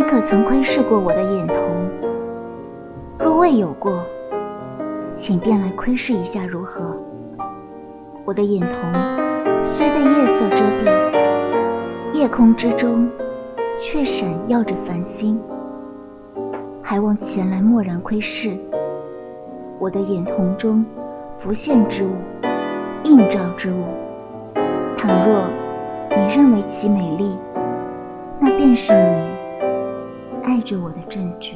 你可曾窥视过我的眼瞳？若未有过，请便来窥视一下如何？我的眼瞳虽被夜色遮蔽，夜空之中却闪耀着繁星。还望前来蓦然窥视。我的眼瞳中浮现之物，映照之物，倘若你认为其美丽，那便是你爱着我的证据。